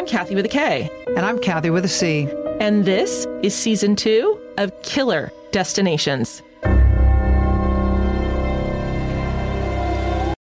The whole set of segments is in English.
I'm Kathy with a K. And I'm Kathy with a C. And this is season two of Killer Destinations.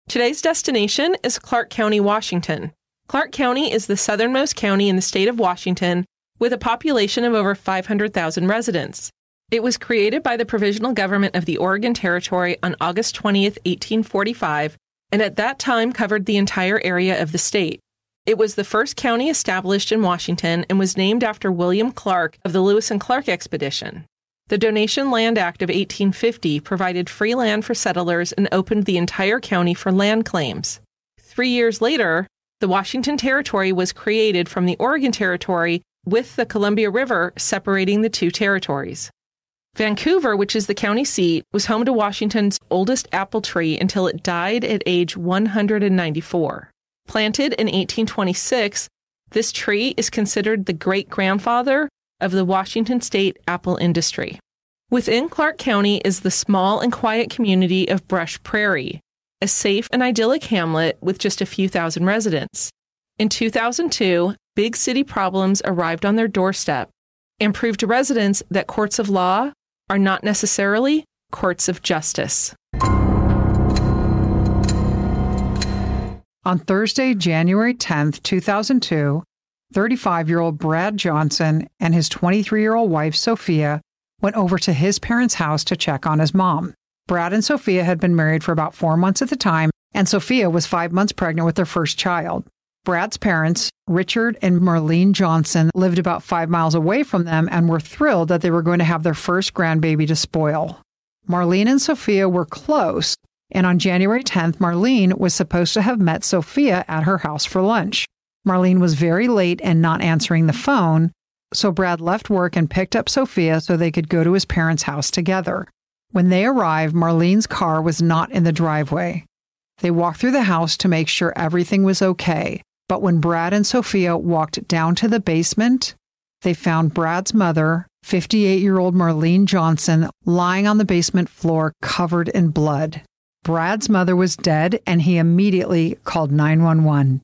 Today's destination is Clark County, Washington. Clark County is the southernmost county in the state of Washington with a population of over 500,000 residents. It was created by the Provisional Government of the Oregon Territory on August 20th, 1845, and at that time covered the entire area of the state. It was the first county established in Washington and was named after William Clark of the Lewis and Clark expedition. The Donation Land Act of 1850 provided free land for settlers and opened the entire county for land claims. Three years later, the Washington Territory was created from the Oregon Territory with the Columbia River separating the two territories. Vancouver, which is the county seat, was home to Washington's oldest apple tree until it died at age 194. Planted in 1826, this tree is considered the great grandfather of the Washington state apple industry. Within Clark County is the small and quiet community of Brush Prairie, a safe and idyllic hamlet with just a few thousand residents. In 2002, big city problems arrived on their doorstep and proved to residents that courts of law are not necessarily courts of justice. On Thursday, January 10, 2002, 35 year old Brad Johnson and his 23 year old wife, Sophia, went over to his parents' house to check on his mom. Brad and Sophia had been married for about four months at the time, and Sophia was five months pregnant with their first child. Brad's parents, Richard and Marlyne Johnson, lived about five miles away from them and were thrilled that they were going to have their first grandbaby to spoil. Marlyne and Sophia were close, and on January 10th, Marlyne was supposed to have met Sophia at her house for lunch. Marlyne was very late and not answering the phone, so Brad left work and picked up Sophia so they could go to his parents' house together. When they arrived, Marlyne's car was not in the driveway. They walked through the house to make sure everything was okay. But when Brad and Sophia walked down to the basement, they found Brad's mother, 58 year old Marlyne Johnson, lying on the basement floor covered in blood. Brad's mother was dead, and he immediately called 911.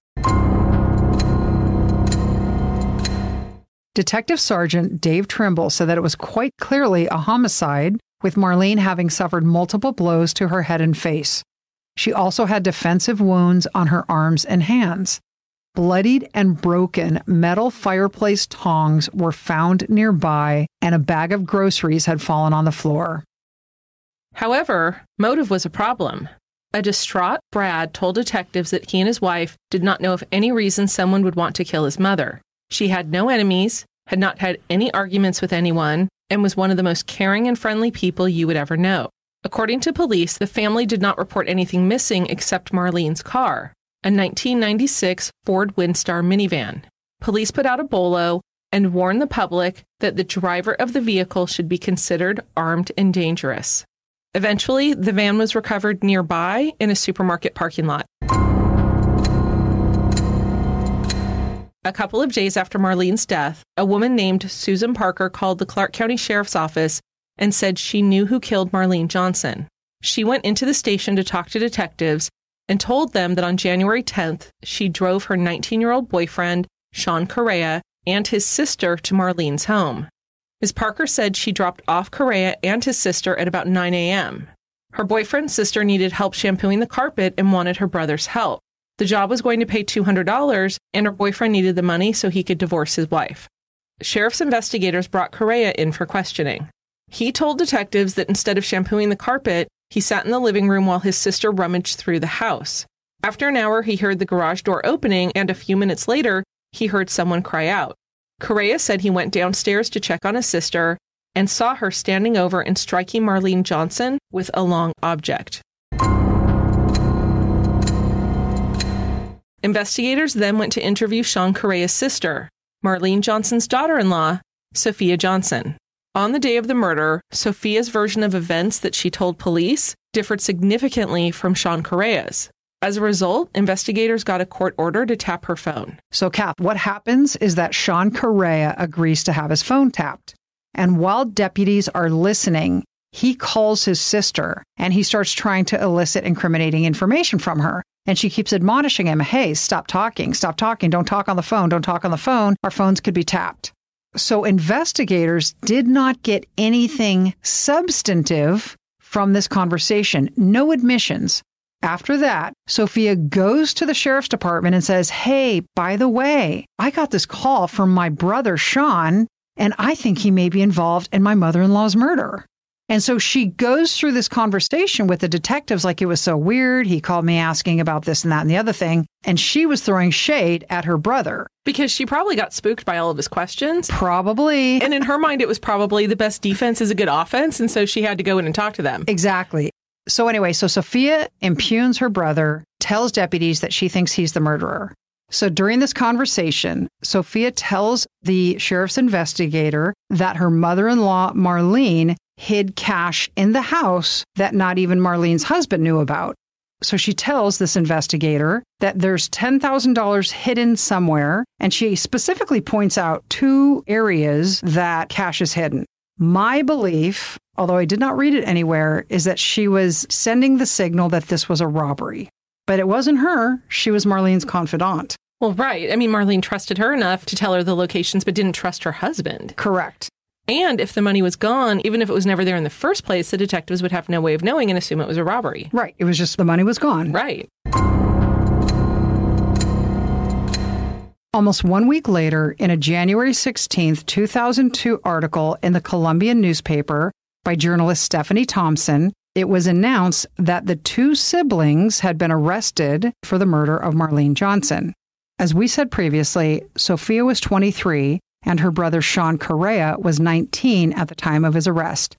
Detective Sergeant Dave Trimble said that it was quite clearly a homicide, with Marlyne having suffered multiple blows to her head and face. She also had defensive wounds on her arms and hands. Bloodied and broken metal fireplace tongs were found nearby, and a bag of groceries had fallen on the floor. However, motive was a problem. A distraught Brad told detectives that he and his wife did not know of any reason someone would want to kill his mother. She had no enemies, had not had any arguments with anyone, and was one of the most caring and friendly people you would ever know. According to police, the family did not report anything missing except Marlyne's car a 1996 Ford Windstar minivan. Police put out a bolo and warned the public that the driver of the vehicle should be considered armed and dangerous. Eventually, the van was recovered nearby in a supermarket parking lot. A couple of days after Marlyne's death, a woman named Susan Parker called the Clark County Sheriff's Office and said she knew who killed Marlyne Johnson. She went into the station to talk to detectives and told them that on January 10th, she drove her 19 year old boyfriend, Sean Correa, and his sister to Marlyne's home. Ms. Parker said she dropped off Correa and his sister at about 9 a.m. Her boyfriend's sister needed help shampooing the carpet and wanted her brother's help. The job was going to pay $200, and her boyfriend needed the money so he could divorce his wife. Sheriff's investigators brought Correa in for questioning. He told detectives that instead of shampooing the carpet, he sat in the living room while his sister rummaged through the house. After an hour, he heard the garage door opening, and a few minutes later, he heard someone cry out. Correa said he went downstairs to check on his sister and saw her standing over and striking Marlyne Johnson with a long object. Investigators then went to interview Sean Correa's sister, Marlyne Johnson's daughter in law, Sophia Johnson. On the day of the murder, Sophia's version of events that she told police differed significantly from Sean Correa's. As a result, investigators got a court order to tap her phone. So, Kath, what happens is that Sean Correa agrees to have his phone tapped. And while deputies are listening, he calls his sister and he starts trying to elicit incriminating information from her. And she keeps admonishing him, hey, stop talking, stop talking, don't talk on the phone, don't talk on the phone. Our phones could be tapped. So investigators did not get anything substantive from this conversation, no admissions. After that, Sophia goes to the sheriff's department and says, Hey, by the way, I got this call from my brother, Sean, and I think he may be involved in my mother in law's murder. And so she goes through this conversation with the detectives like it was so weird. He called me asking about this and that and the other thing. And she was throwing shade at her brother. Because she probably got spooked by all of his questions. Probably. And in her mind, it was probably the best defense is a good offense. And so she had to go in and talk to them. Exactly. So, anyway, so Sophia impugns her brother, tells deputies that she thinks he's the murderer. So during this conversation, Sophia tells the sheriff's investigator that her mother in law, Marlyne, hid cash in the house that not even Marlyne's husband knew about. So she tells this investigator that there's $10,000 hidden somewhere, and she specifically points out two areas that cash is hidden. My belief, although I did not read it anywhere, is that she was sending the signal that this was a robbery. But it wasn't her, she was Marlyne's confidant. Well, right. I mean, Marlyne trusted her enough to tell her the locations, but didn't trust her husband. Correct. And if the money was gone, even if it was never there in the first place, the detectives would have no way of knowing and assume it was a robbery. Right. It was just the money was gone. Right. Almost one week later, in a January 16, 2002 article in the Columbian newspaper by journalist Stephanie Thompson, it was announced that the two siblings had been arrested for the murder of Marlyne Johnson. As we said previously, Sophia was 23 and her brother Sean Correa was 19 at the time of his arrest.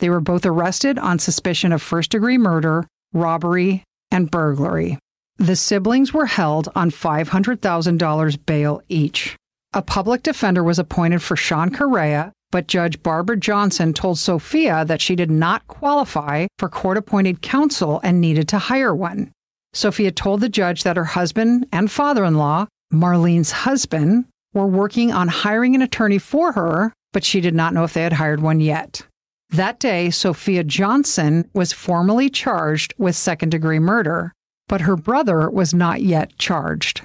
They were both arrested on suspicion of first degree murder, robbery, and burglary. The siblings were held on $500,000 bail each. A public defender was appointed for Sean Correa, but Judge Barbara Johnson told Sophia that she did not qualify for court appointed counsel and needed to hire one. Sophia told the judge that her husband and father in law, Marlyne's husband, were working on hiring an attorney for her, but she did not know if they had hired one yet. That day, Sophia Johnson was formally charged with second degree murder, but her brother was not yet charged.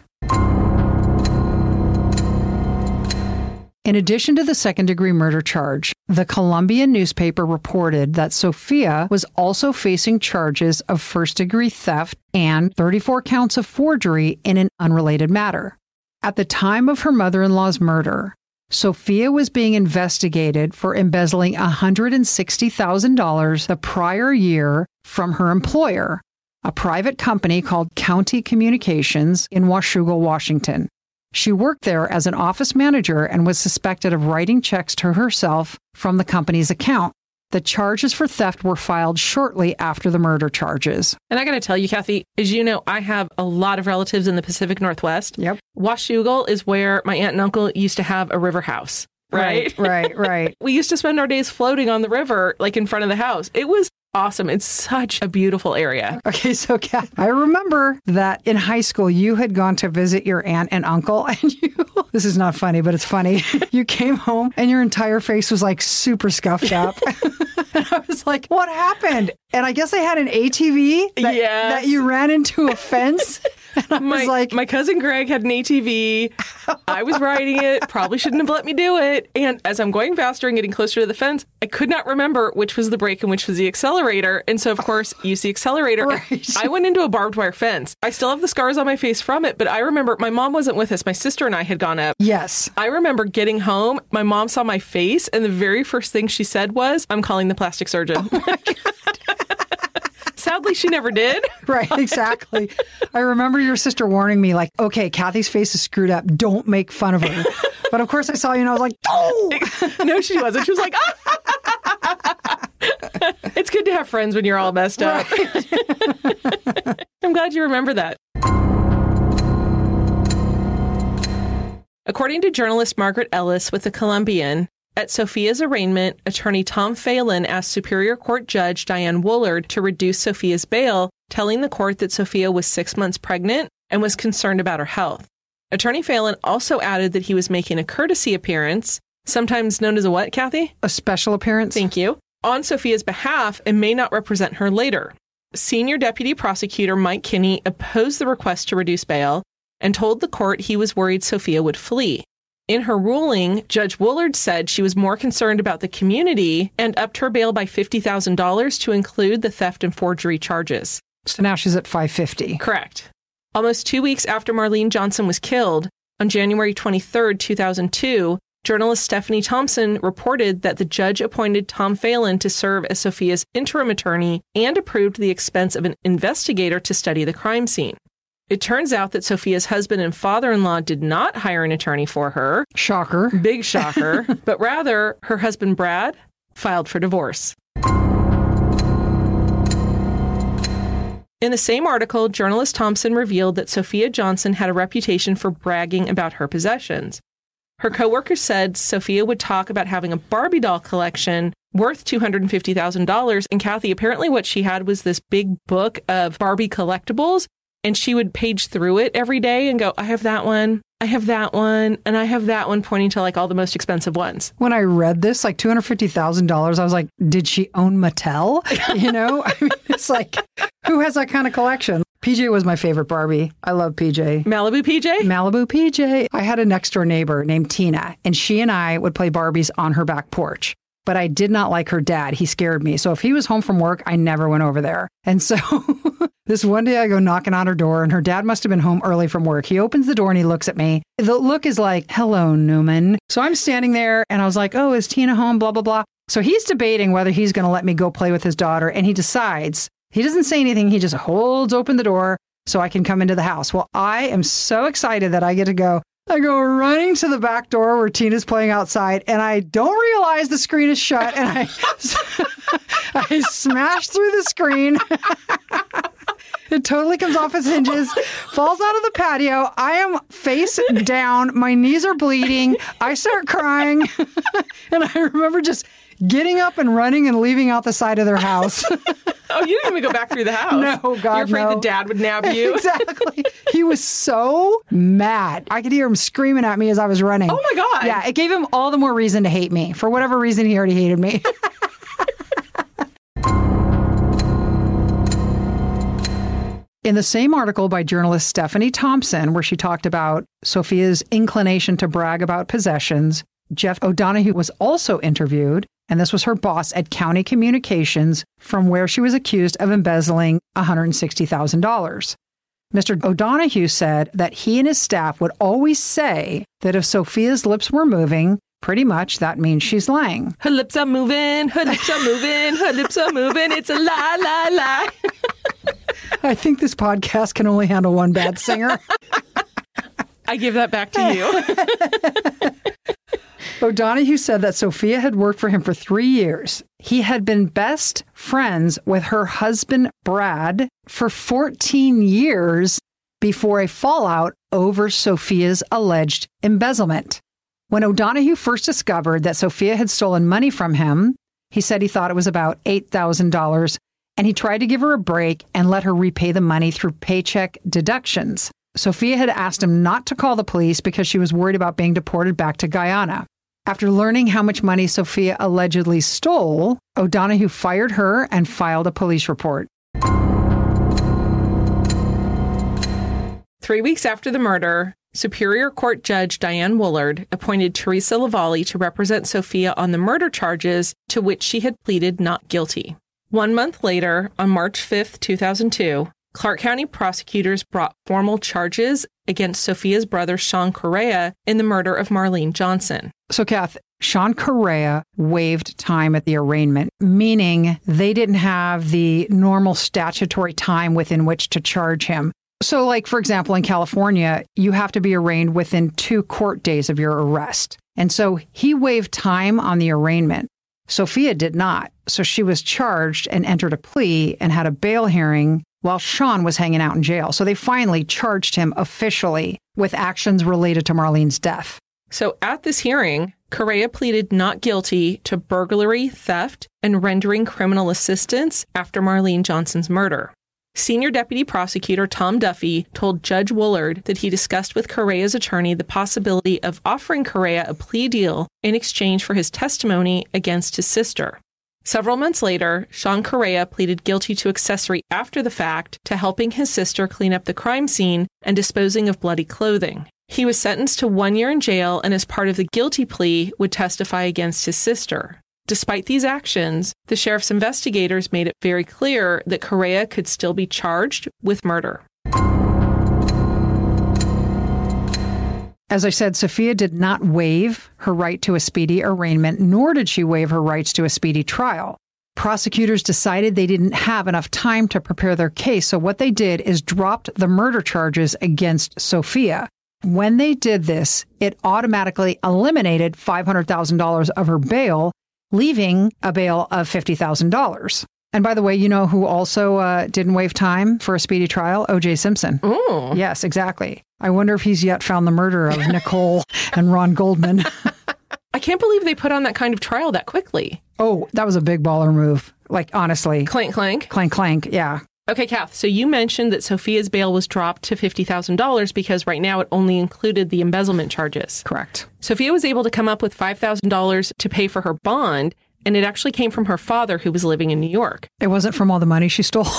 In addition to the second degree murder charge, the Columbian newspaper reported that Sophia was also facing charges of first degree theft and 34 counts of forgery in an unrelated matter. At the time of her mother in law's murder, Sophia was being investigated for embezzling $160,000 the prior year from her employer, a private company called County Communications in Washougal, Washington. She worked there as an office manager and was suspected of writing checks to herself from the company's account. The charges for theft were filed shortly after the murder charges. And I got to tell you, Kathy, as you know, I have a lot of relatives in the Pacific Northwest. Yep. Washougal is where my aunt and uncle used to have a river house. Right, right, right. right. we used to spend our days floating on the river, like in front of the house. It was awesome. It's such a beautiful area. Okay, so Kat, I remember that in high school you had gone to visit your aunt and uncle, and you. This is not funny, but it's funny. you came home and your entire face was like super scuffed up. and I was like, "What happened?" And I guess I had an ATV that, yes. that you ran into a fence. And I my, was like, my cousin Greg had an ATV. I was riding it. Probably shouldn't have let me do it. And as I'm going faster and getting closer to the fence, I could not remember which was the brake and which was the accelerator. And so, of course, use the accelerator. Right. I went into a barbed wire fence. I still have the scars on my face from it, but I remember my mom wasn't with us. My sister and I had gone up. Yes. I remember getting home. My mom saw my face, and the very first thing she said was, I'm calling the plastic surgeon. Oh Sadly, she never did. Right, exactly. I remember your sister warning me, like, okay, Kathy's face is screwed up. Don't make fun of her. But of course, I saw you and I was like, oh! no, she wasn't. She was like, ah! ah, ah, ah it's good to have friends when you're all messed up. Right. I'm glad you remember that. According to journalist Margaret Ellis with the Columbian, at Sophia's arraignment, attorney Tom Phelan asked Superior Court Judge Diane Woolard to reduce Sophia's bail, telling the court that Sophia was six months pregnant and was concerned about her health. Attorney Phelan also added that he was making a courtesy appearance, sometimes known as a what, Kathy? A special appearance. Thank you. On Sophia's behalf and may not represent her later. Senior Deputy Prosecutor Mike Kinney opposed the request to reduce bail and told the court he was worried Sophia would flee. In her ruling, Judge Woolard said she was more concerned about the community and upped her bail by $50,000 to include the theft and forgery charges. So now she's at 550. Correct. Almost two weeks after Marlyne Johnson was killed, on January 23, 2002, journalist Stephanie Thompson reported that the judge appointed Tom Phelan to serve as Sophia's interim attorney and approved the expense of an investigator to study the crime scene. It turns out that Sophia's husband and father in law did not hire an attorney for her. Shocker. Big shocker. but rather, her husband Brad filed for divorce. In the same article, journalist Thompson revealed that Sophia Johnson had a reputation for bragging about her possessions. Her coworkers said Sophia would talk about having a Barbie doll collection worth $250,000. And Kathy, apparently what she had was this big book of Barbie collectibles. And she would page through it every day and go, I have that one. I have that one. And I have that one, pointing to like all the most expensive ones. When I read this, like $250,000, I was like, did she own Mattel? You know, I mean, it's like, who has that kind of collection? PJ was my favorite Barbie. I love PJ. Malibu PJ? Malibu PJ. I had a next door neighbor named Tina, and she and I would play Barbies on her back porch. But I did not like her dad. He scared me. So if he was home from work, I never went over there. And so this one day I go knocking on her door, and her dad must have been home early from work. He opens the door and he looks at me. The look is like, hello, Newman. So I'm standing there and I was like, oh, is Tina home? Blah, blah, blah. So he's debating whether he's going to let me go play with his daughter, and he decides he doesn't say anything. He just holds open the door so I can come into the house. Well, I am so excited that I get to go. I go running to the back door where Tina's playing outside, and I don't realize the screen is shut, and I, I smash through the screen. it totally comes off its hinges, falls out of the patio. I am face down. My knees are bleeding. I start crying. and I remember just getting up and running and leaving out the side of their house. Oh, you didn't even go back through the house. No, God, You're afraid no. the dad would nab you. exactly. He was so mad. I could hear him screaming at me as I was running. Oh my God. Yeah, it gave him all the more reason to hate me. For whatever reason, he already hated me. In the same article by journalist Stephanie Thompson, where she talked about Sophia's inclination to brag about possessions, Jeff O'Donohue was also interviewed, and this was her boss at County Communications, from where she was accused of embezzling $160,000. Mr. O'Donohue said that he and his staff would always say that if Sophia's lips were moving, pretty much that means she's lying. Her lips are moving, her lips are moving, her lips are moving. It's a lie, lie, lie. I think this podcast can only handle one bad singer. I give that back to you. O'Donohue said that Sophia had worked for him for three years. He had been best friends with her husband, Brad, for 14 years before a fallout over Sophia's alleged embezzlement. When O'Donohue first discovered that Sophia had stolen money from him, he said he thought it was about $8,000 and he tried to give her a break and let her repay the money through paycheck deductions. Sophia had asked him not to call the police because she was worried about being deported back to Guyana. After learning how much money Sophia allegedly stole, O'Donohue fired her and filed a police report. Three weeks after the murder, Superior Court Judge Diane Woolard appointed Teresa Lavallee to represent Sophia on the murder charges to which she had pleaded not guilty. One month later, on March 5, 2002, Clark County prosecutors brought formal charges against Sophia's brother Sean Correa in the murder of Marlyne Johnson. So, Kath, Sean Correa waived time at the arraignment, meaning they didn't have the normal statutory time within which to charge him. So, like, for example, in California, you have to be arraigned within two court days of your arrest. And so he waived time on the arraignment. Sophia did not. So she was charged and entered a plea and had a bail hearing while Sean was hanging out in jail. So they finally charged him officially with actions related to Marlyne's death. So at this hearing, Correa pleaded not guilty to burglary, theft, and rendering criminal assistance after Marlyne Johnson's murder. Senior Deputy Prosecutor Tom Duffy told Judge Woolard that he discussed with Correa's attorney the possibility of offering Correa a plea deal in exchange for his testimony against his sister. Several months later, Sean Correa pleaded guilty to accessory after the fact to helping his sister clean up the crime scene and disposing of bloody clothing. He was sentenced to one year in jail and, as part of the guilty plea, would testify against his sister. Despite these actions, the sheriff's investigators made it very clear that Correa could still be charged with murder. As I said, Sophia did not waive her right to a speedy arraignment, nor did she waive her rights to a speedy trial. Prosecutors decided they didn't have enough time to prepare their case, so what they did is dropped the murder charges against Sophia. When they did this, it automatically eliminated $500,000 of her bail, leaving a bail of $50,000. And by the way, you know who also uh, didn't waive time for a speedy trial? O.J. Simpson. Ooh. Yes, exactly. I wonder if he's yet found the murder of Nicole and Ron Goldman. I can't believe they put on that kind of trial that quickly. Oh, that was a big baller move. Like, honestly. Clank, clank. Clank, clank. Yeah. Okay, Kath. So you mentioned that Sophia's bail was dropped to $50,000 because right now it only included the embezzlement charges. Correct. Sophia was able to come up with $5,000 to pay for her bond, and it actually came from her father who was living in New York. It wasn't from all the money she stole.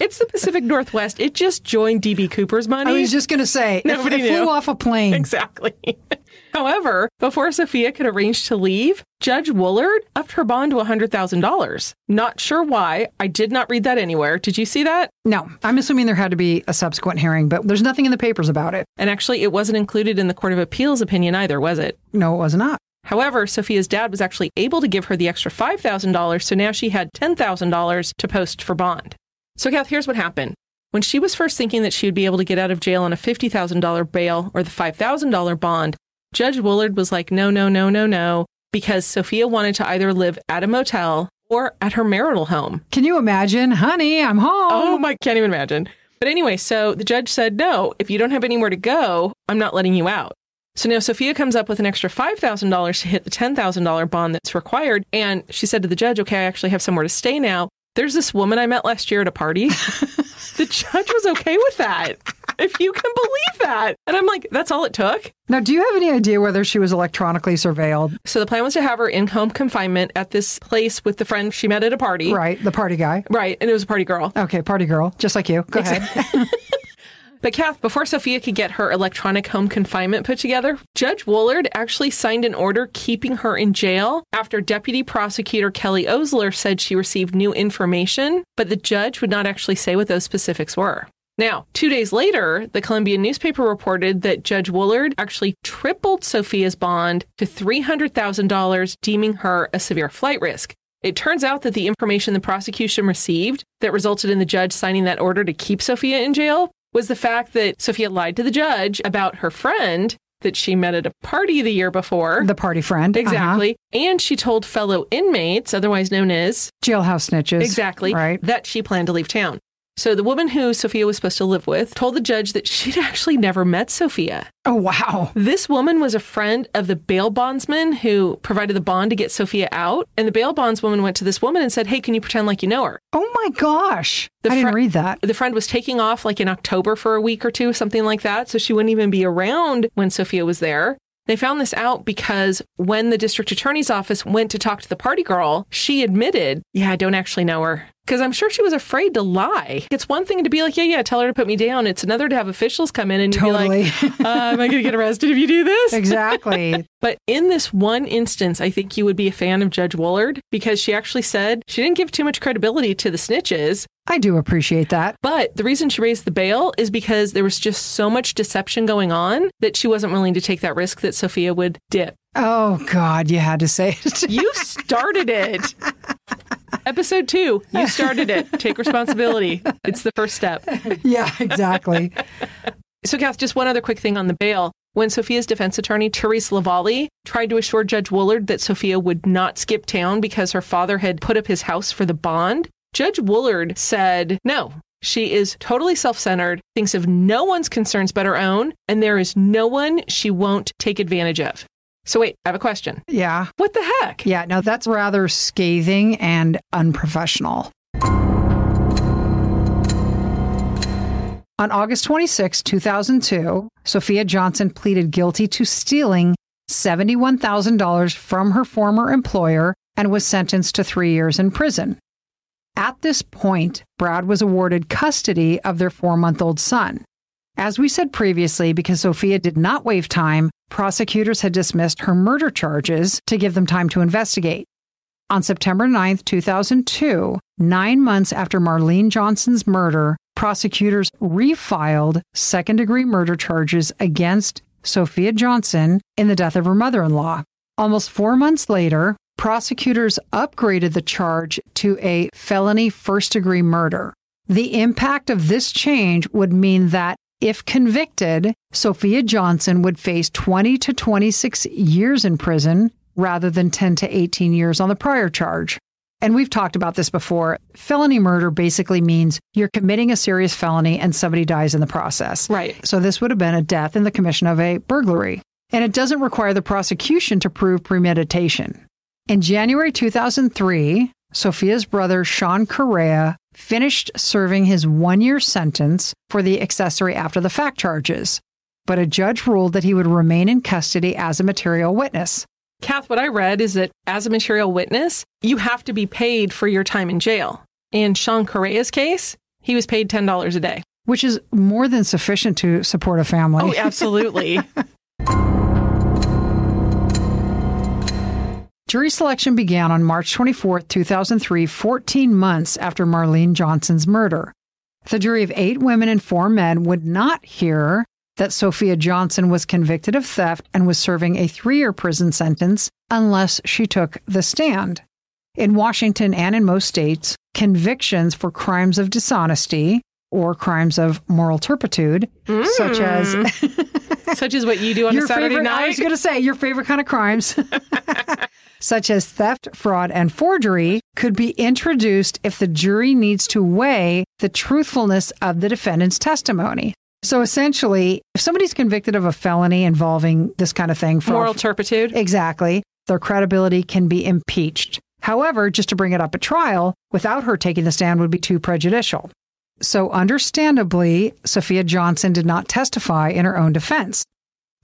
It's the Pacific Northwest. It just joined DB Cooper's money. I was just going to say, Nobody it, it flew off a plane. Exactly. However, before Sophia could arrange to leave, Judge Woolard upped her bond to $100,000. Not sure why. I did not read that anywhere. Did you see that? No, I'm assuming there had to be a subsequent hearing, but there's nothing in the papers about it. And actually, it wasn't included in the Court of Appeals opinion either, was it? No, it was not. However, Sophia's dad was actually able to give her the extra $5,000, so now she had $10,000 to post for bond. So, Kath, here's what happened. When she was first thinking that she would be able to get out of jail on a $50,000 bail or the $5,000 bond, Judge Woolard was like, no, no, no, no, no, because Sophia wanted to either live at a motel or at her marital home. Can you imagine? Honey, I'm home. Oh my, can't even imagine. But anyway, so the judge said, no, if you don't have anywhere to go, I'm not letting you out. So now Sophia comes up with an extra $5,000 to hit the $10,000 bond that's required. And she said to the judge, okay, I actually have somewhere to stay now. There's this woman I met last year at a party. the judge was okay with that. If you can believe that. And I'm like, that's all it took. Now, do you have any idea whether she was electronically surveilled? So the plan was to have her in home confinement at this place with the friend she met at a party. Right, the party guy. Right. And it was a party girl. Okay, party girl, just like you. Go ahead. But Kath, before Sophia could get her electronic home confinement put together, Judge Woolard actually signed an order keeping her in jail after Deputy Prosecutor Kelly Osler said she received new information, but the judge would not actually say what those specifics were. Now, two days later, the Columbian newspaper reported that Judge Woolard actually tripled Sophia's bond to $300,000, deeming her a severe flight risk. It turns out that the information the prosecution received that resulted in the judge signing that order to keep Sophia in jail was the fact that Sophia lied to the judge about her friend that she met at a party the year before. the party friend. Uh-huh. Exactly. And she told fellow inmates, otherwise known as Jailhouse snitches. exactly, Right. that she planned to leave town. So the woman who Sophia was supposed to live with told the judge that she'd actually never met Sophia. Oh, wow. This woman was a friend of the bail bondsman who provided the bond to get Sophia out. And the bail bondswoman went to this woman and said, Hey, can you pretend like you know her? Oh, my gosh. The I didn't read that. The friend was taking off like in October for a week or two, something like that. So she wouldn't even be around when Sophia was there. They found this out because when the district attorney's office went to talk to the party girl, she admitted, Yeah, I don't actually know her. Because I'm sure she was afraid to lie. It's one thing to be like, Yeah, yeah, tell her to put me down. It's another to have officials come in and Totally. be like, uh, Am I going to get arrested if you do this? exactly. But in this one instance, I think you would be a fan of Judge Woolard because she actually said she didn't give too much credibility to the snitches. I do appreciate that. But the reason she raised the bail is because there was just so much deception going on that she wasn't willing to take that risk that Sophia would dip. Oh, God, you had to say it. You started it. Episode two, you started it. Take responsibility. It's the first step. yeah, exactly. So, Kath, just one other quick thing on the bail. When Sophia's defense attorney, Therese Lavallee, tried to assure Judge Woolard that Sophia would not skip town because her father had put up his house for the bond, Judge Woolard said, no, she is totally self centered, thinks of no one's concerns but her own, and there is no one she won't take advantage of. So, wait, I have a question. Yeah. What the heck? Yeah, no, that's rather scathing and unprofessional. On August 26, 2002, Sophia Johnson pleaded guilty to stealing $71,000 from her former employer and was sentenced to three years in prison. At this point, Brad was awarded custody of their four month old son. As we said previously, because Sophia did not waive time, prosecutors had dismissed her murder charges to give them time to investigate. On September 9, 2002, nine months after Marlyne Johnson's murder, prosecutors refiled second degree murder charges against Sophia Johnson in the death of her mother in law. Almost four months later, prosecutors upgraded the charge to a felony first degree murder. The impact of this change would mean that if convicted, Sophia Johnson would face 20 to 26 years in prison rather than 10 to 18 years on the prior charge. And we've talked about this before. Felony murder basically means you're committing a serious felony and somebody dies in the process. Right. So this would have been a death in the commission of a burglary. And it doesn't require the prosecution to prove premeditation. In January 2003, Sophia's brother, Sean Correa, finished serving his one year sentence for the accessory after the fact charges. But a judge ruled that he would remain in custody as a material witness. Kath, what I read is that as a material witness, you have to be paid for your time in jail. In Sean Correa's case, he was paid $10 a day. Which is more than sufficient to support a family. Oh, absolutely. Jury selection began on March 24, 2003, 14 months after Marlyne Johnson's murder. The jury of eight women and four men would not hear that Sophia Johnson was convicted of theft and was serving a three year prison sentence unless she took the stand. In Washington and in most states, convictions for crimes of dishonesty or crimes of moral turpitude, mm. such as such as what you do on your a Saturday favorite, night. I was going to say your favorite kind of crimes. such as theft, fraud, and forgery, could be introduced if the jury needs to weigh the truthfulness of the defendant's testimony. So essentially, if somebody's convicted of a felony involving this kind of thing, fraud, moral turpitude, exactly, their credibility can be impeached. However, just to bring it up at trial without her taking the stand would be too prejudicial. So, understandably, Sophia Johnson did not testify in her own defense.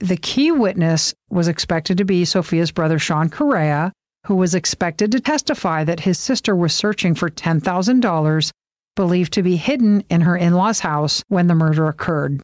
The key witness was expected to be Sophia's brother, Sean Correa, who was expected to testify that his sister was searching for $10,000 believed to be hidden in her in law's house when the murder occurred.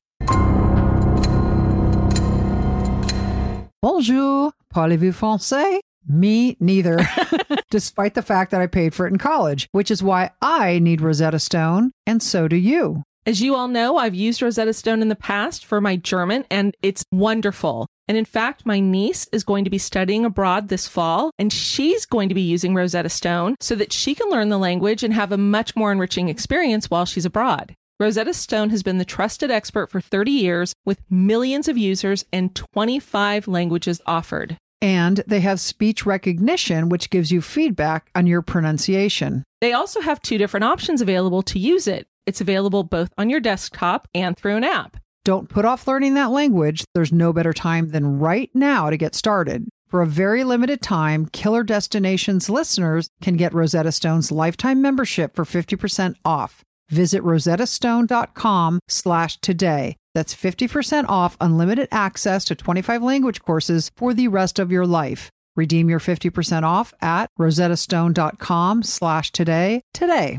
Bonjour, parlez-vous français? Me neither, despite the fact that I paid for it in college, which is why I need Rosetta Stone, and so do you. As you all know, I've used Rosetta Stone in the past for my German, and it's wonderful. And in fact, my niece is going to be studying abroad this fall, and she's going to be using Rosetta Stone so that she can learn the language and have a much more enriching experience while she's abroad. Rosetta Stone has been the trusted expert for 30 years with millions of users and 25 languages offered. And they have speech recognition, which gives you feedback on your pronunciation. They also have two different options available to use it. It's available both on your desktop and through an app. Don't put off learning that language. There's no better time than right now to get started. For a very limited time, Killer Destinations listeners can get Rosetta Stone's lifetime membership for 50% off. Visit rosettastone.com slash today. That's 50% off unlimited access to 25 language courses for the rest of your life. Redeem your 50% off at rosettastone.com slash today today.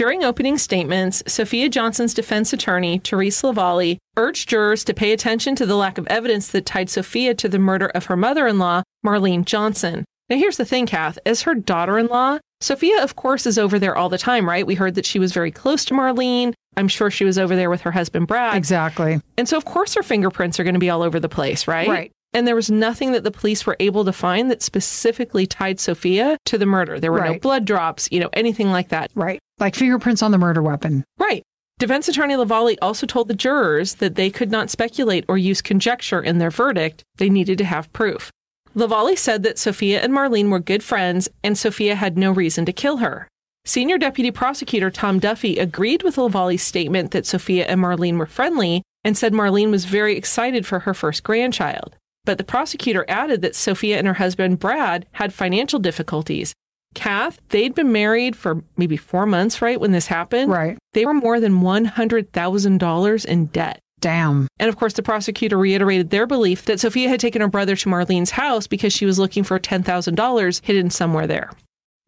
During opening statements, Sophia Johnson's defense attorney, Therese Lavallee, urged jurors to pay attention to the lack of evidence that tied Sophia to the murder of her mother in law, Marlyne Johnson. Now, here's the thing, Kath. As her daughter in law, Sophia, of course, is over there all the time, right? We heard that she was very close to Marlyne. I'm sure she was over there with her husband, Brad. Exactly. And so, of course, her fingerprints are going to be all over the place, right? Right. And there was nothing that the police were able to find that specifically tied Sophia to the murder. There were right. no blood drops, you know, anything like that. Right. Like fingerprints on the murder weapon. Right. Defense attorney Lavallee also told the jurors that they could not speculate or use conjecture in their verdict. They needed to have proof. Lavallee said that Sophia and Marlyne were good friends and Sophia had no reason to kill her. Senior Deputy Prosecutor Tom Duffy agreed with Lavallee's statement that Sophia and Marlyne were friendly and said Marlyne was very excited for her first grandchild. But the prosecutor added that Sophia and her husband, Brad, had financial difficulties. Kath, they'd been married for maybe four months, right, when this happened? Right. They were more than $100,000 in debt. Damn. And of course, the prosecutor reiterated their belief that Sophia had taken her brother to Marlyne's house because she was looking for $10,000 hidden somewhere there.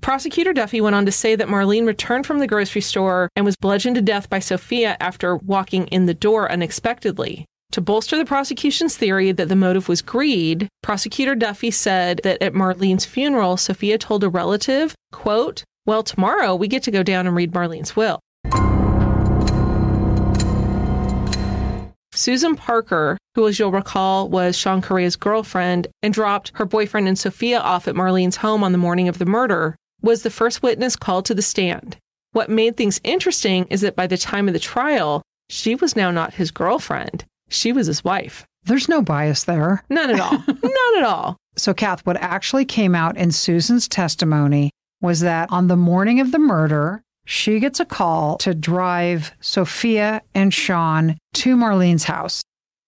Prosecutor Duffy went on to say that Marlyne returned from the grocery store and was bludgeoned to death by Sophia after walking in the door unexpectedly. To bolster the prosecution's theory that the motive was greed, prosecutor Duffy said that at Marlyne's funeral, Sophia told a relative, quote, "Well, tomorrow we get to go down and read Marlyne's will." Susan Parker, who, as you'll recall, was Sean Correa's girlfriend and dropped her boyfriend and Sophia off at Marlyne's home on the morning of the murder, was the first witness called to the stand. What made things interesting is that by the time of the trial, she was now not his girlfriend. She was his wife. There's no bias there. None at all. None at all. So, Kath, what actually came out in Susan's testimony was that on the morning of the murder, she gets a call to drive Sophia and Sean to Marlyne's house.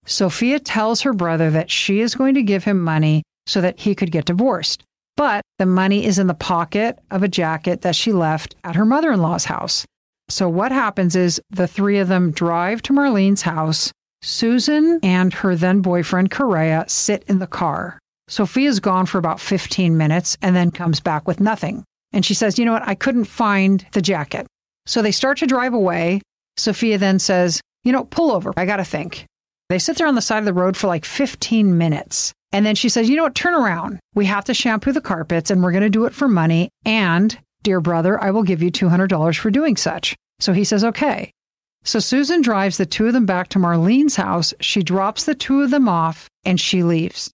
Sophia tells her brother that she is going to give him money so that he could get divorced. But the money is in the pocket of a jacket that she left at her mother in law's house. So, what happens is the three of them drive to Marlyne's house. Susan and her then boyfriend, Correa, sit in the car. Sophia's gone for about 15 minutes and then comes back with nothing. And she says, You know what? I couldn't find the jacket. So they start to drive away. Sophia then says, You know, pull over. I got to think. They sit there on the side of the road for like 15 minutes. And then she says, You know what? Turn around. We have to shampoo the carpets and we're going to do it for money. And, dear brother, I will give you $200 for doing such. So he says, Okay. So Susan drives the two of them back to Marlyne's house. She drops the two of them off and she leaves.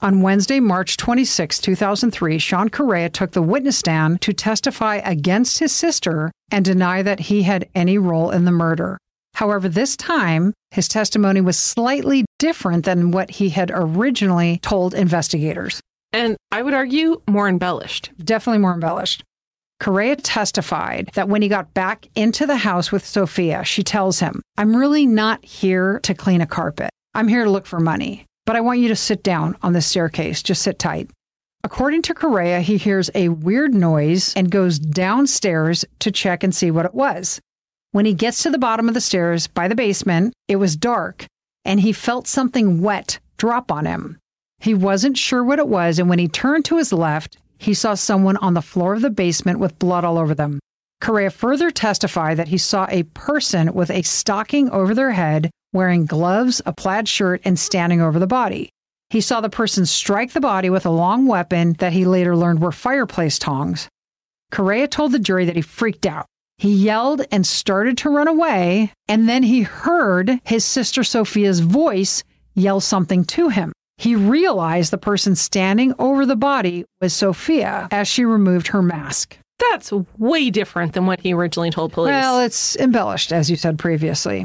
On Wednesday, March 26, 2003, Sean Correa took the witness stand to testify against his sister and deny that he had any role in the murder. However, this time, his testimony was slightly different than what he had originally told investigators. And I would argue more embellished. Definitely more embellished. Correa testified that when he got back into the house with Sophia, she tells him, I'm really not here to clean a carpet. I'm here to look for money but I want you to sit down on the staircase. Just sit tight. According to Correa, he hears a weird noise and goes downstairs to check and see what it was. When he gets to the bottom of the stairs by the basement, it was dark and he felt something wet drop on him. He wasn't sure what it was, and when he turned to his left, he saw someone on the floor of the basement with blood all over them. Correa further testified that he saw a person with a stocking over their head wearing gloves, a plaid shirt, and standing over the body. He saw the person strike the body with a long weapon that he later learned were fireplace tongs. Correa told the jury that he freaked out. He yelled and started to run away, and then he heard his sister Sophia's voice yell something to him. He realized the person standing over the body was Sophia as she removed her mask. That's way different than what he originally told police. Well, it's embellished, as you said previously.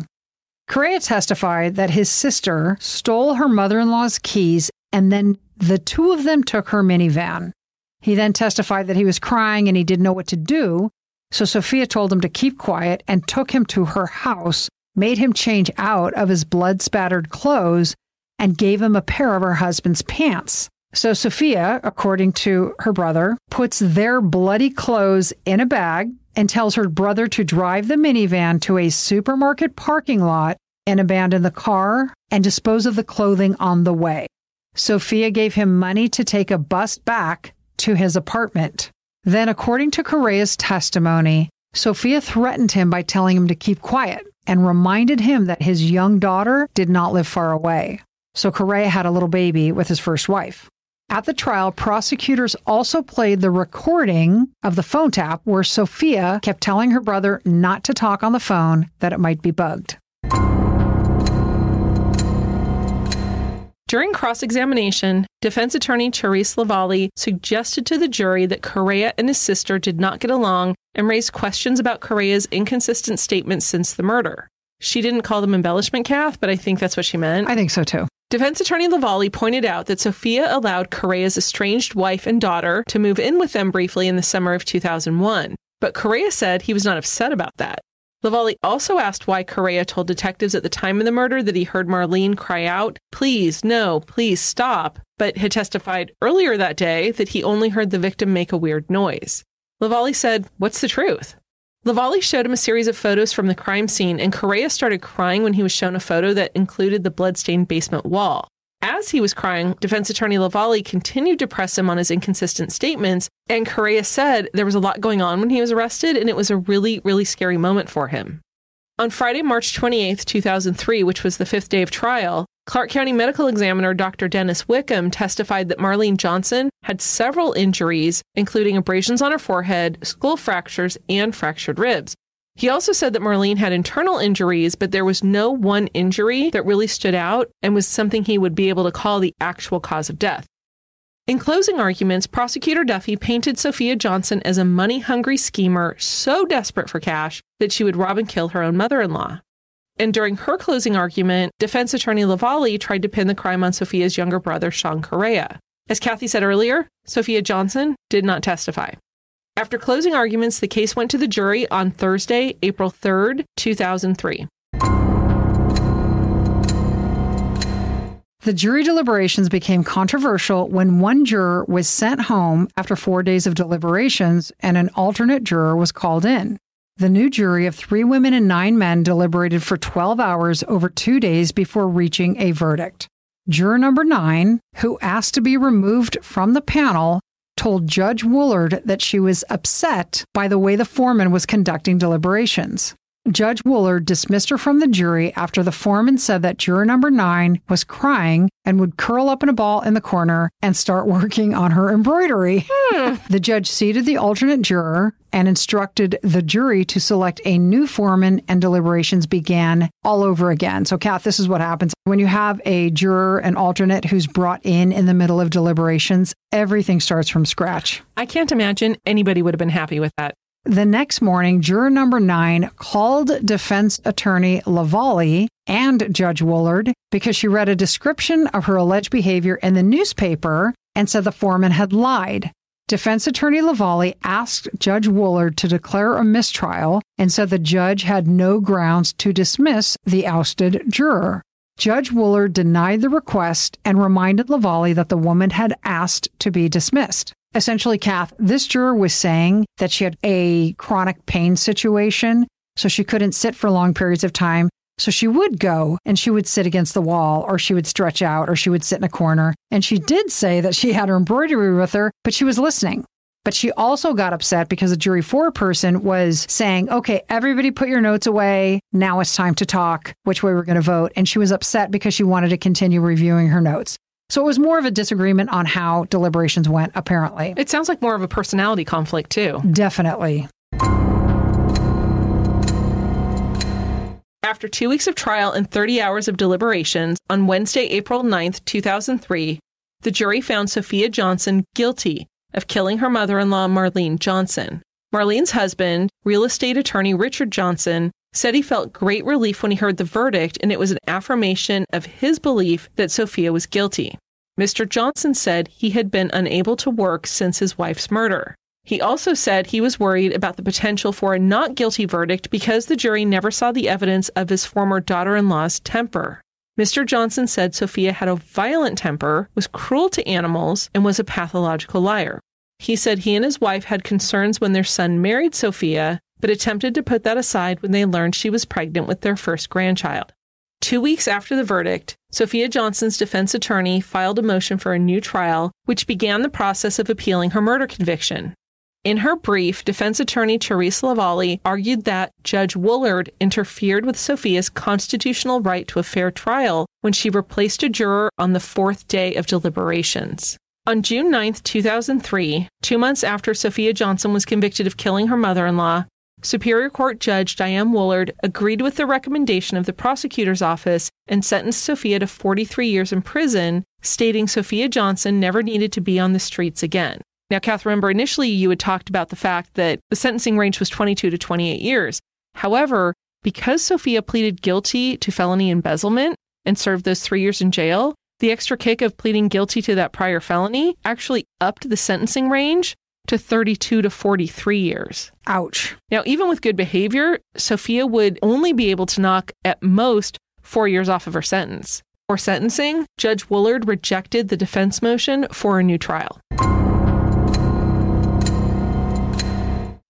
Correa testified that his sister stole her mother in law's keys and then the two of them took her minivan. He then testified that he was crying and he didn't know what to do. So Sophia told him to keep quiet and took him to her house, made him change out of his blood spattered clothes, and gave him a pair of her husband's pants. So Sophia, according to her brother, puts their bloody clothes in a bag and tells her brother to drive the minivan to a supermarket parking lot and abandon the car and dispose of the clothing on the way. Sophia gave him money to take a bus back to his apartment. Then, according to Correa's testimony, Sophia threatened him by telling him to keep quiet and reminded him that his young daughter did not live far away. So Correa had a little baby with his first wife. At the trial, prosecutors also played the recording of the phone tap where Sophia kept telling her brother not to talk on the phone, that it might be bugged. During cross examination, defense attorney Therese Lavallee suggested to the jury that Correa and his sister did not get along and raised questions about Correa's inconsistent statements since the murder. She didn't call them embellishment, Kath, but I think that's what she meant. I think so too. Defense attorney Lavallee pointed out that Sophia allowed Correa's estranged wife and daughter to move in with them briefly in the summer of 2001, but Correa said he was not upset about that. Lavallee also asked why Correa told detectives at the time of the murder that he heard Marlyne cry out, Please, no, please stop, but had testified earlier that day that he only heard the victim make a weird noise. Lavallee said, What's the truth? Lavallee showed him a series of photos from the crime scene, and Correa started crying when he was shown a photo that included the bloodstained basement wall. As he was crying, defense attorney Lavallee continued to press him on his inconsistent statements, and Correa said there was a lot going on when he was arrested, and it was a really, really scary moment for him. On Friday, March 28, 2003, which was the fifth day of trial, Clark County Medical Examiner Dr. Dennis Wickham testified that Marlyne Johnson had several injuries, including abrasions on her forehead, skull fractures, and fractured ribs. He also said that Marlyne had internal injuries, but there was no one injury that really stood out and was something he would be able to call the actual cause of death. In closing arguments, prosecutor Duffy painted Sophia Johnson as a money hungry schemer so desperate for cash that she would rob and kill her own mother in law. And during her closing argument, defense attorney Lavallee tried to pin the crime on Sophia's younger brother, Sean Correa. As Kathy said earlier, Sophia Johnson did not testify. After closing arguments, the case went to the jury on Thursday, April 3rd, 2003. The jury deliberations became controversial when one juror was sent home after four days of deliberations and an alternate juror was called in. The new jury of three women and nine men deliberated for 12 hours over two days before reaching a verdict. Juror number nine, who asked to be removed from the panel, told Judge Woolard that she was upset by the way the foreman was conducting deliberations. Judge Woolard dismissed her from the jury after the foreman said that juror number nine was crying and would curl up in a ball in the corner and start working on her embroidery. Hmm. The judge seated the alternate juror and instructed the jury to select a new foreman, and deliberations began all over again. So, Kath, this is what happens when you have a juror, an alternate who's brought in in the middle of deliberations. Everything starts from scratch. I can't imagine anybody would have been happy with that. The next morning, juror number nine called defense attorney Lavallee and Judge Woolard because she read a description of her alleged behavior in the newspaper and said the foreman had lied. Defense attorney Lavallee asked Judge Woolard to declare a mistrial and said the judge had no grounds to dismiss the ousted juror. Judge Woolard denied the request and reminded Lavallee that the woman had asked to be dismissed. Essentially, Kath, this juror was saying that she had a chronic pain situation, so she couldn't sit for long periods of time. So she would go and she would sit against the wall or she would stretch out or she would sit in a corner. And she did say that she had her embroidery with her, but she was listening. But she also got upset because the jury four person was saying, okay, everybody put your notes away. Now it's time to talk which way we're going to vote. And she was upset because she wanted to continue reviewing her notes. So it was more of a disagreement on how deliberations went, apparently. It sounds like more of a personality conflict, too. Definitely. After two weeks of trial and 30 hours of deliberations, on Wednesday, April 9th, 2003, the jury found Sophia Johnson guilty of killing her mother in law, Marlyne Johnson. Marlyne's husband, real estate attorney Richard Johnson, said he felt great relief when he heard the verdict, and it was an affirmation of his belief that Sophia was guilty. Mr. Johnson said he had been unable to work since his wife's murder. He also said he was worried about the potential for a not guilty verdict because the jury never saw the evidence of his former daughter in law's temper. Mr. Johnson said Sophia had a violent temper, was cruel to animals, and was a pathological liar. He said he and his wife had concerns when their son married Sophia but attempted to put that aside when they learned she was pregnant with their first grandchild. Two weeks after the verdict, Sophia Johnson's defense attorney filed a motion for a new trial, which began the process of appealing her murder conviction. In her brief, defense attorney Teresa Lavallee argued that Judge Woolard interfered with Sophia's constitutional right to a fair trial when she replaced a juror on the fourth day of deliberations. On June 9, 2003, two months after Sophia Johnson was convicted of killing her mother in law, Superior Court Judge Diane Woolard agreed with the recommendation of the prosecutor's office and sentenced Sophia to 43 years in prison, stating Sophia Johnson never needed to be on the streets again. Now, Kath, remember initially you had talked about the fact that the sentencing range was 22 to 28 years. However, because Sophia pleaded guilty to felony embezzlement and served those three years in jail, the extra kick of pleading guilty to that prior felony actually upped the sentencing range to 32 to 43 years. Ouch. Now, even with good behavior, Sophia would only be able to knock at most four years off of her sentence. For sentencing, Judge Woolard rejected the defense motion for a new trial.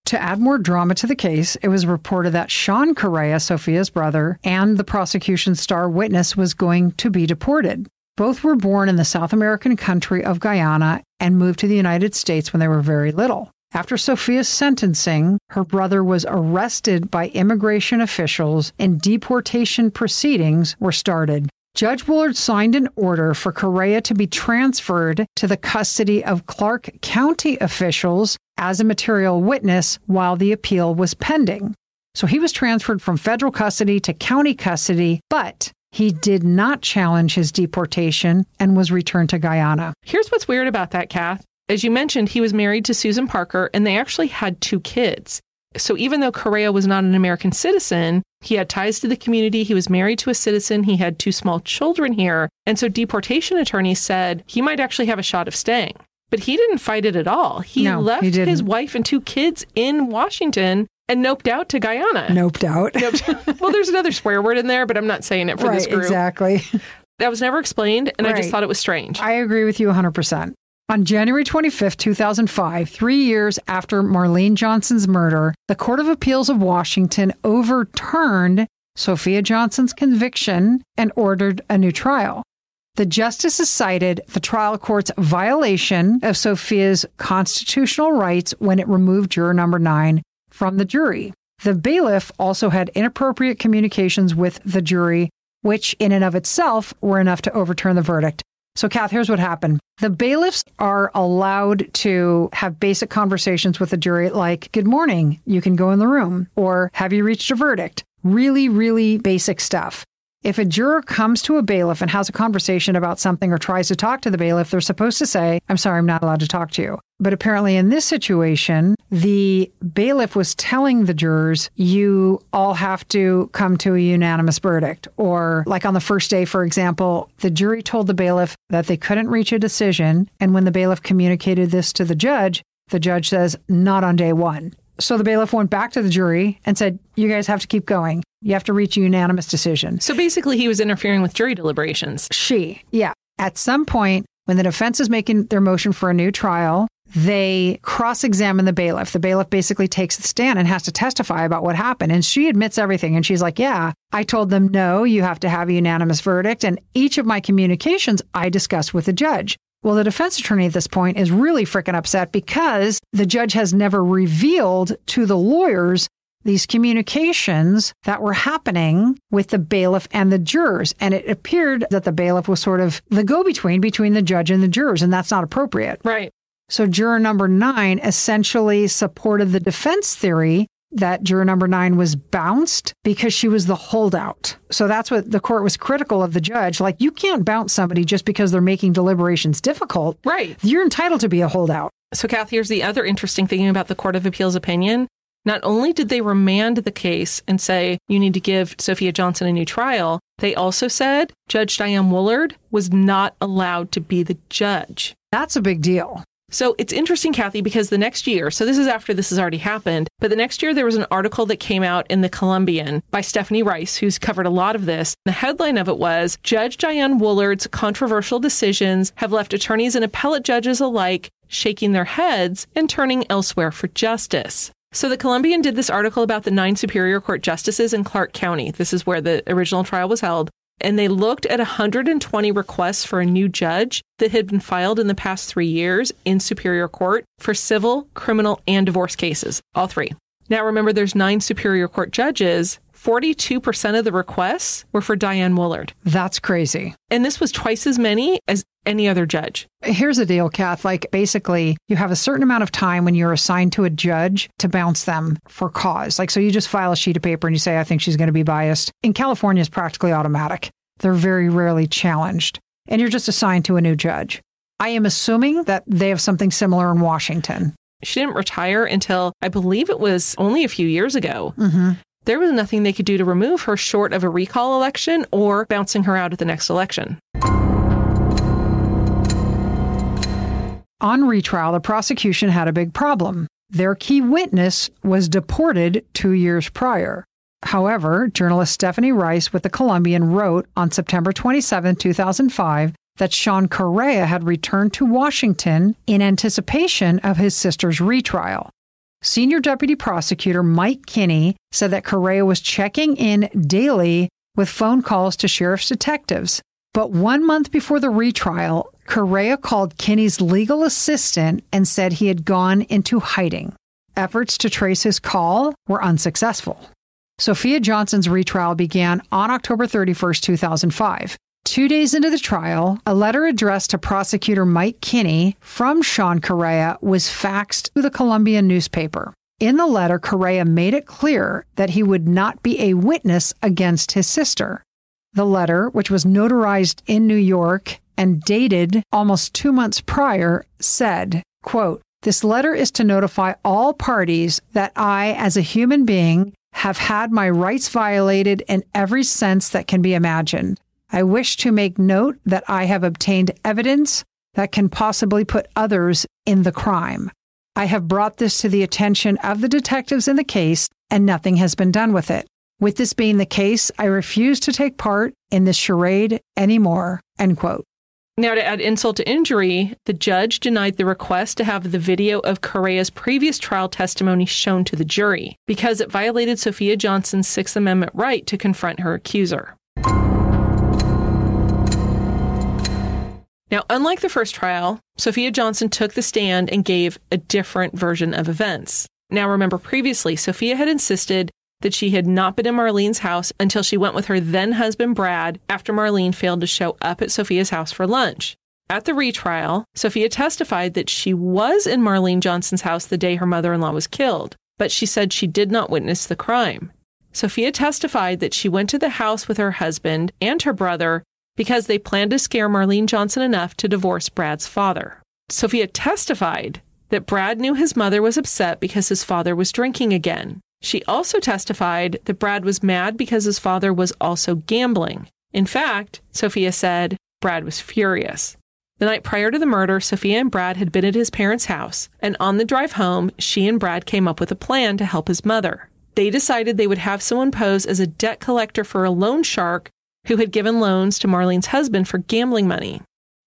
To add more drama to the case, it was reported that Sean Correa, Sophia's brother, and the prosecution's star witness was going to be deported. Both were born in the South American country of Guyana and moved to the United States when they were very little. After Sophia's sentencing, her brother was arrested by immigration officials and deportation proceedings were started. Judge Woolard signed an order for Correa to be transferred to the custody of Clark County officials as a material witness while the appeal was pending. So he was transferred from federal custody to county custody, but he did not challenge his deportation and was returned to Guyana. Here's what's weird about that, Kath. As you mentioned, he was married to Susan Parker and they actually had two kids. So even though Correa was not an American citizen, he had ties to the community. He was married to a citizen. He had two small children here. And so deportation attorneys said he might actually have a shot of staying. But he didn't fight it at all. He No, left he his wife and two kids in Washington and noped out to Guyana. Noped out. Noped. well, there's another swear word in there, but I'm not saying it for this right, group. exactly. That was never explained, and I just thought it was strange. I agree with you 100%. On January 25th, 2005, three years after Marlyne Johnson's murder, the Court of Appeals of Washington overturned Sophia Johnson's conviction and ordered a new trial. The justices cited the trial court's violation of Sophia's constitutional rights when it removed juror number nine from the jury. The bailiff also had inappropriate communications with the jury, which in and of itself were enough to overturn the verdict. So, Kath, here's what happened. The bailiffs are allowed to have basic conversations with the jury, like, Good morning, you can go in the room, or Have you reached a verdict? Really, really basic stuff. If a juror comes to a bailiff and has a conversation about something or tries to talk to the bailiff, they're supposed to say, I'm sorry, I'm not allowed to talk to you. But apparently, in this situation, the bailiff was telling the jurors, you all have to come to a unanimous verdict. Or, like on the first day, for example, the jury told the bailiff that they couldn't reach a decision. And when the bailiff communicated this to the judge, the judge says, not on day one. So the bailiff went back to the jury and said, You guys have to keep going. You have to reach a unanimous decision. so basically, he was interfering with jury deliberations. She, yeah. At some point, when the defense is making their motion for a new trial, they cross examine the bailiff. The bailiff basically takes the stand and has to testify about what happened. And she admits everything. And she's like, Yeah, I told them, no, you have to have a unanimous verdict. And each of my communications I discussed with the judge. Well, the defense attorney at this point is really freaking upset because the judge has never revealed to the lawyers these communications that were happening with the bailiff and the jurors. And it appeared that the bailiff was sort of the go between between the judge and the jurors, and that's not appropriate. Right. So, juror number nine essentially supported the defense theory that juror number nine was bounced because she was the holdout. So, that's what the court was critical of the judge. Like, you can't bounce somebody just because they're making deliberations difficult. Right. You're entitled to be a holdout. So, Kath, here's the other interesting thing about the Court of Appeals opinion. Not only did they remand the case and say you need to give Sophia Johnson a new trial, they also said Judge Diane Woolard was not allowed to be the judge. That's a big deal. So it's interesting, Kathy, because the next year, so this is after this has already happened, but the next year there was an article that came out in the Columbian by Stephanie Rice, who's covered a lot of this. The headline of it was Judge Diane Woolard's controversial decisions have left attorneys and appellate judges alike shaking their heads and turning elsewhere for justice. So the Columbian did this article about the nine Superior Court justices in Clark County. This is where the original trial was held. And they looked at 120 requests for a new judge that had been filed in the past three years in Superior Court for civil, criminal, and divorce cases, all three. Now remember, there's nine Superior Court judges. 42% of the requests were for Diane Woolard. That's crazy. And this was twice as many as any other judge. Here's the deal, Kath. Like, basically, you have a certain amount of time when you're assigned to a judge to bounce them for cause. Like, so you just file a sheet of paper and you say, I think she's going to be biased. In California, it's practically automatic. They're very rarely challenged. And you're just assigned to a new judge. I am assuming that they have something similar in Washington. She didn't retire until I believe it was only a few years ago. Mm-hmm. There was nothing they could do to remove her short of a recall election or bouncing her out at the next election. On retrial, the prosecution had a big problem. Their key witness was deported two years prior. However, journalist Stephanie Rice with the Columbian wrote on September 27, 2005, that Sean Correa had returned to Washington in anticipation of his sister's retrial. Senior Deputy Prosecutor Mike Kinney said that Correa was checking in daily with phone calls to sheriff's detectives. But one month before the retrial, Correa called Kinney's legal assistant and said he had gone into hiding. Efforts to trace his call were unsuccessful. Sophia Johnson's retrial began on October 31, 2005. Two days into the trial, a letter addressed to prosecutor Mike Kinney from Sean Correa was faxed to the Columbian newspaper. In the letter, Correa made it clear that he would not be a witness against his sister. The letter, which was notarized in New York and dated almost two months prior, said, quote, This letter is to notify all parties that I, as a human being, have had my rights violated in every sense that can be imagined. I wish to make note that I have obtained evidence that can possibly put others in the crime. I have brought this to the attention of the detectives in the case, and nothing has been done with it. With this being the case, I refuse to take part in this charade anymore. End quote. Now, to add insult to injury, the judge denied the request to have the video of Correa's previous trial testimony shown to the jury because it violated Sophia Johnson's Sixth Amendment right to confront her accuser. Now, unlike the first trial, Sophia Johnson took the stand and gave a different version of events. Now, remember previously, Sophia had insisted that she had not been in Marlyne's house until she went with her then husband Brad after Marlyne failed to show up at Sophia's house for lunch. At the retrial, Sophia testified that she was in Marlyne Johnson's house the day her mother in law was killed, but she said she did not witness the crime. Sophia testified that she went to the house with her husband and her brother because they planned to scare Marlyne Johnson enough to divorce Brad's father. Sophia testified that Brad knew his mother was upset because his father was drinking again. She also testified that Brad was mad because his father was also gambling. In fact, Sophia said Brad was furious. The night prior to the murder, Sophia and Brad had been at his parents' house, and on the drive home, she and Brad came up with a plan to help his mother. They decided they would have someone pose as a debt collector for a loan shark who had given loans to Marlyne's husband for gambling money.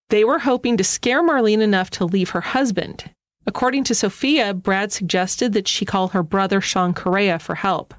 They were hoping to scare Marlyne enough to leave her husband. According to Sophia, Brad suggested that she call her brother Sean Correa for help.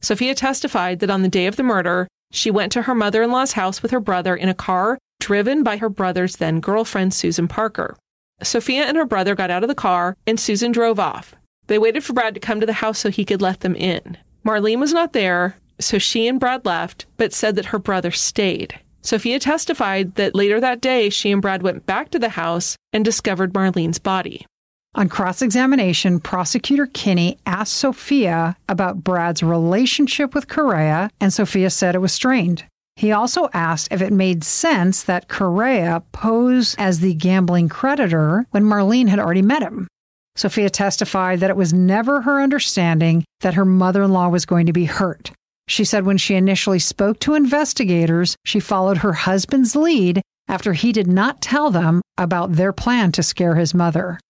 Sophia testified that on the day of the murder, she went to her mother in law's house with her brother in a car driven by her brother's then girlfriend, Susan Parker. Sophia and her brother got out of the car, and Susan drove off. They waited for Brad to come to the house so he could let them in. Marlyne was not there, so she and Brad left, but said that her brother stayed. Sophia testified that later that day, she and Brad went back to the house and discovered Marlyne's body. On cross examination, prosecutor Kinney asked Sophia about Brad's relationship with Correa, and Sophia said it was strained. He also asked if it made sense that Correa pose as the gambling creditor when Marlyne had already met him. Sophia testified that it was never her understanding that her mother in law was going to be hurt. She said when she initially spoke to investigators, she followed her husband's lead after he did not tell them about their plan to scare his mother.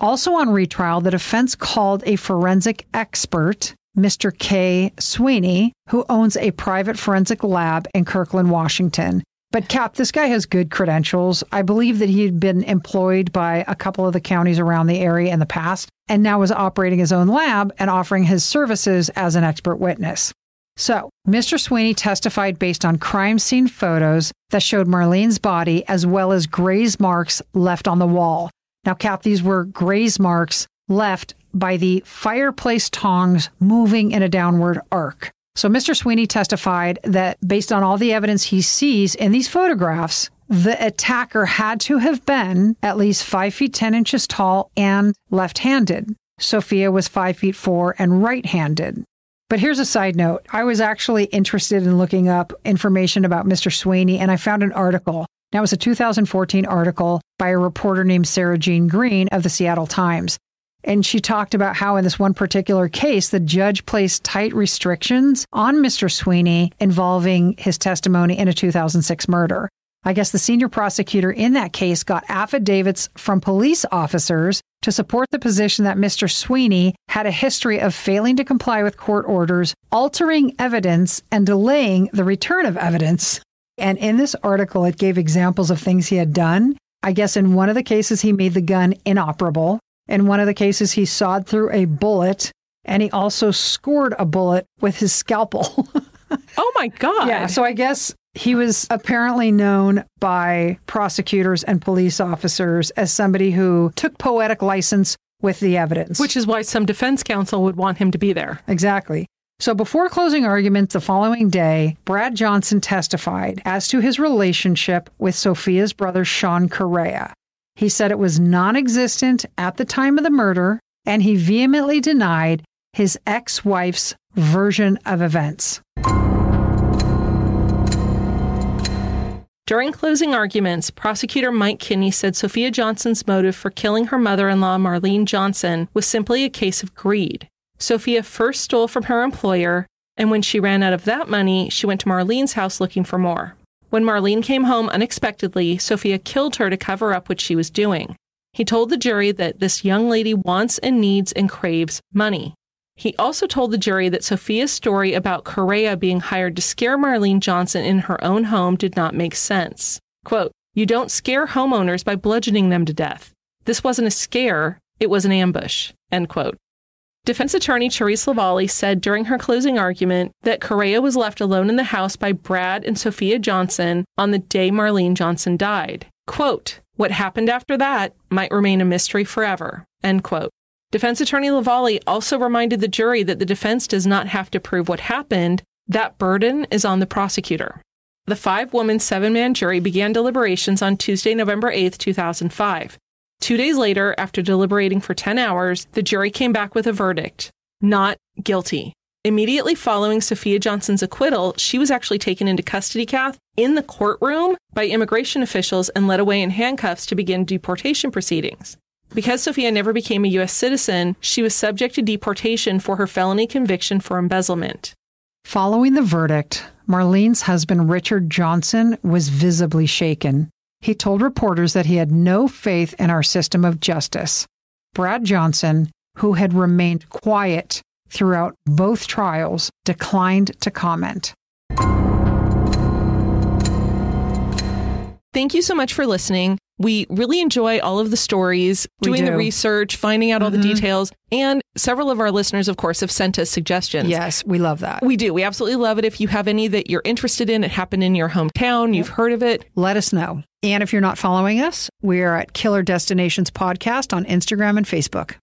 Also on retrial, the defense called a forensic expert, Mr. Kay Sweeney, who owns a private forensic lab in Kirkland, Washington. But Cap, this guy has good credentials. I believe that he had been employed by a couple of the counties around the area in the past and now was operating his own lab and offering his services as an expert witness. So, Mr. Sweeney testified based on crime scene photos that showed Marlyne's body as well as graze marks left on the wall. Now, Cap, these were graze marks left by the fireplace tongs moving in a downward arc. So, Mr. Sweeney testified that based on all the evidence he sees in these photographs, the attacker had to have been at least five feet 10 inches tall and left handed. Sophia was five feet four and right handed. But here's a side note. I was actually interested in looking up information about Mr. Sweeney, and I found an article that was a 2014 article by a reporter named Sara Jean Green of the Seattle Times. And she talked about how, in this one particular case, the judge placed tight restrictions on Mr. Sweeney involving his testimony in a 2006 murder. I guess the senior prosecutor in that case got affidavits from police officers to support the position that Mr. Sweeney had a history of failing to comply with court orders, altering evidence, and delaying the return of evidence. And in this article, it gave examples of things he had done. I guess in one of the cases, he made the gun inoperable. In one of the cases, he sawed through a bullet and he also scored a bullet with his scalpel. oh my God. Yeah. So I guess he was apparently known by prosecutors and police officers as somebody who took poetic license with the evidence. Which is why some defense counsel would want him to be there. Exactly. So before closing arguments the following day, Brad Johnson testified as to his relationship with Sophia's brother Sean Correa. He said it was non existent at the time of the murder, and he vehemently denied his ex wife's version of events. During closing arguments, prosecutor Mike Kinney said Sophia Johnson's motive for killing her mother in law, Marlyne Johnson, was simply a case of greed. Sophia first stole from her employer, and when she ran out of that money, she went to Marlyne's house looking for more. When Marlyne came home unexpectedly, Sophia killed her to cover up what she was doing. He told the jury that this young lady wants and needs and craves money. He also told the jury that Sophia's story about Correa being hired to scare Marlyne Johnson in her own home did not make sense. Quote, You don't scare homeowners by bludgeoning them to death. This wasn't a scare, it was an ambush. End quote. Defense attorney Therese Lavallee said during her closing argument that Correa was left alone in the house by Brad and Sophia Johnson on the day Marlyne Johnson died. Quote, What happened after that might remain a mystery forever. End quote. Defense attorney Lavallee also reminded the jury that the defense does not have to prove what happened. That burden is on the prosecutor. The five woman, seven man jury began deliberations on Tuesday, November 8, 2005. Two days later, after deliberating for 10 hours, the jury came back with a verdict not guilty. Immediately following Sophia Johnson's acquittal, she was actually taken into custody, Kath, in the courtroom by immigration officials and led away in handcuffs to begin deportation proceedings. Because Sophia never became a U.S. citizen, she was subject to deportation for her felony conviction for embezzlement. Following the verdict, Marlyne's husband, Richard Johnson, was visibly shaken. He told reporters that he had no faith in our system of justice. Brad Johnson, who had remained quiet throughout both trials, declined to comment. Thank you so much for listening. We really enjoy all of the stories, doing the research, finding out all mm-hmm. the details. And several of our listeners, of course, have sent us suggestions. Yes, we love that. We do. We absolutely love it. If you have any that you're interested in, it happened in your hometown, you've heard of it, let us know. And if you're not following us, we are at Killer Destinations Podcast on Instagram and Facebook.